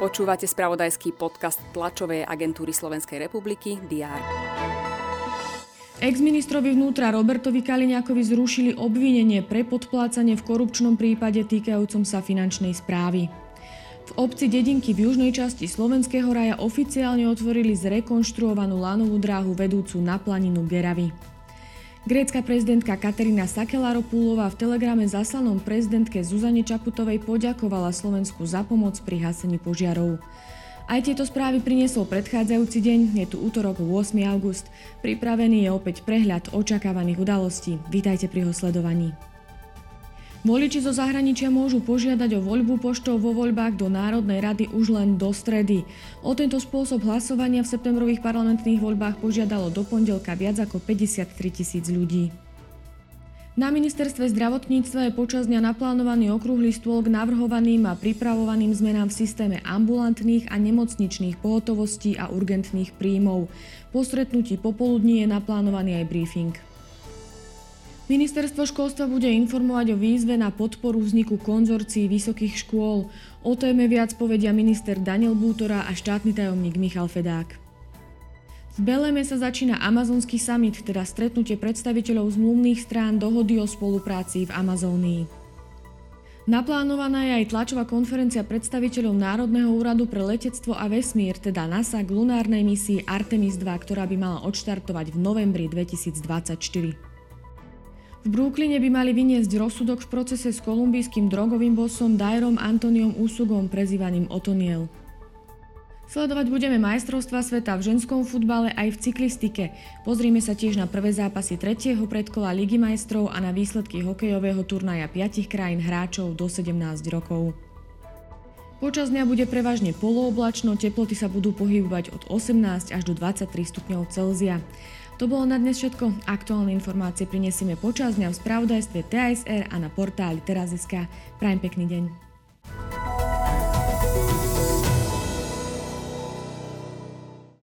Počúvate spravodajský podcast tlačovej agentúry Slovenskej republiky DR. Ex-ministrovi vnútra Robertovi Kaliňákovi zrušili obvinenie pre podplácanie v korupčnom prípade týkajúcom sa finančnej správy. V obci Dedinky v južnej časti Slovenského raja oficiálne otvorili zrekonštruovanú lanovú dráhu vedúcu na planinu Geravy. Grécka prezidentka Katarína Sakelaropúlová v telegrame zaslanom prezidentke Zuzane Čaputovej poďakovala Slovensku za pomoc pri hasení požiarov. Aj tieto správy priniesol predchádzajúci deň, je tu útorok 8. august. Pripravený je opäť prehľad očakávaných udalostí. Vítajte pri ho sledovaní. Voliči zo zahraničia môžu požiadať o voľbu poštou vo voľbách do Národnej rady už len do stredy. O tento spôsob hlasovania v septembrových parlamentných voľbách požiadalo do pondelka viac ako 53 tisíc ľudí. Na ministerstve zdravotníctva je počas dňa naplánovaný okrúhly stôl k navrhovaným a pripravovaným zmenám v systéme ambulantných a nemocničných pohotovostí a urgentných príjmov. Po stretnutí popoludní je naplánovaný aj briefing. Ministerstvo školstva bude informovať o výzve na podporu vzniku konzorcií vysokých škôl. O téme viac povedia minister Daniel Bútora a štátny tajomník Michal Fedák. V Beleme sa začína Amazonský summit, teda stretnutie predstaviteľov zmluvných strán dohody o spolupráci v Amazónii. Naplánovaná je aj tlačová konferencia predstaviteľov Národného úradu pre letectvo a vesmír, teda NASA k lunárnej misii Artemis 2, ktorá by mala odštartovať v novembri 2024. V Brooklyne by mali vyniesť rozsudok v procese s kolumbijským drogovým bosom Dairom Antoniom Usugom, prezývaným Otoniel. Sledovať budeme majstrovstva sveta v ženskom futbale aj v cyklistike. Pozrime sa tiež na prvé zápasy tretieho predkola Ligy majstrov a na výsledky hokejového turnaja 5 krajín hráčov do 17 rokov. Počas dňa bude prevažne polooblačno, teploty sa budú pohybovať od 18 až do 23 stupňov Celzia. To bolo na dnes všetko. Aktuálne informácie prinesieme počas dňa v spravodajstve TSR a na portáli teraz.sk. Prajem pekný deň.